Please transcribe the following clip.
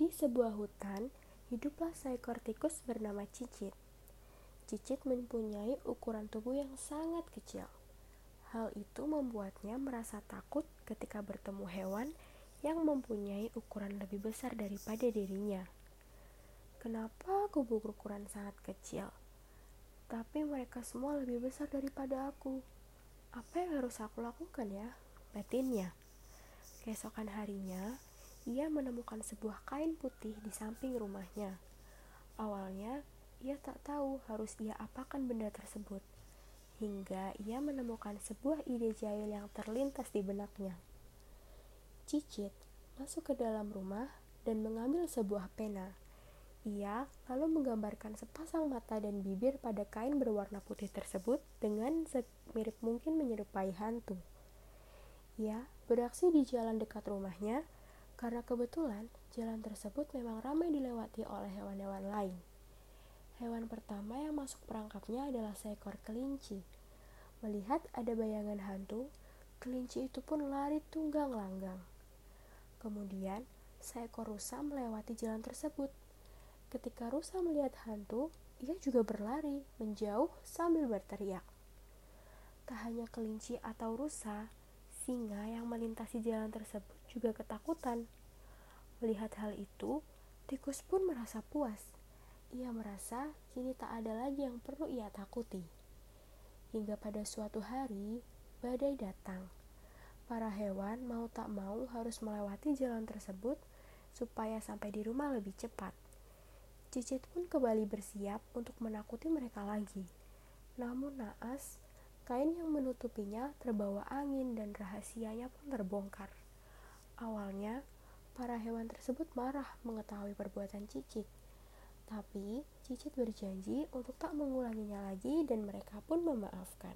Di sebuah hutan, hiduplah seekor tikus bernama Cicit. Cicit mempunyai ukuran tubuh yang sangat kecil. Hal itu membuatnya merasa takut ketika bertemu hewan yang mempunyai ukuran lebih besar daripada dirinya. Kenapa aku berukuran sangat kecil? Tapi mereka semua lebih besar daripada aku. Apa yang harus aku lakukan ya? Batinnya. Keesokan harinya, ia menemukan sebuah kain putih di samping rumahnya. Awalnya, ia tak tahu harus ia apakan benda tersebut, hingga ia menemukan sebuah ide jahil yang terlintas di benaknya. Cicit masuk ke dalam rumah dan mengambil sebuah pena. Ia lalu menggambarkan sepasang mata dan bibir pada kain berwarna putih tersebut dengan semirip mungkin menyerupai hantu. Ia beraksi di jalan dekat rumahnya karena kebetulan jalan tersebut memang ramai dilewati oleh hewan-hewan lain. Hewan pertama yang masuk perangkapnya adalah seekor kelinci. Melihat ada bayangan hantu, kelinci itu pun lari tunggang langgang. Kemudian, seekor rusa melewati jalan tersebut. Ketika rusa melihat hantu, ia juga berlari menjauh sambil berteriak. Tak hanya kelinci atau rusa, singa yang melintasi jalan tersebut juga ketakutan. Melihat hal itu, tikus pun merasa puas. Ia merasa kini tak ada lagi yang perlu ia takuti. Hingga pada suatu hari, badai datang. Para hewan mau tak mau harus melewati jalan tersebut supaya sampai di rumah lebih cepat. Cicit pun kembali bersiap untuk menakuti mereka lagi. Namun naas, kain yang menutupinya terbawa angin dan rahasianya pun terbongkar. Awalnya, para hewan tersebut marah mengetahui perbuatan Cicit. Tapi, Cicit berjanji untuk tak mengulanginya lagi dan mereka pun memaafkan.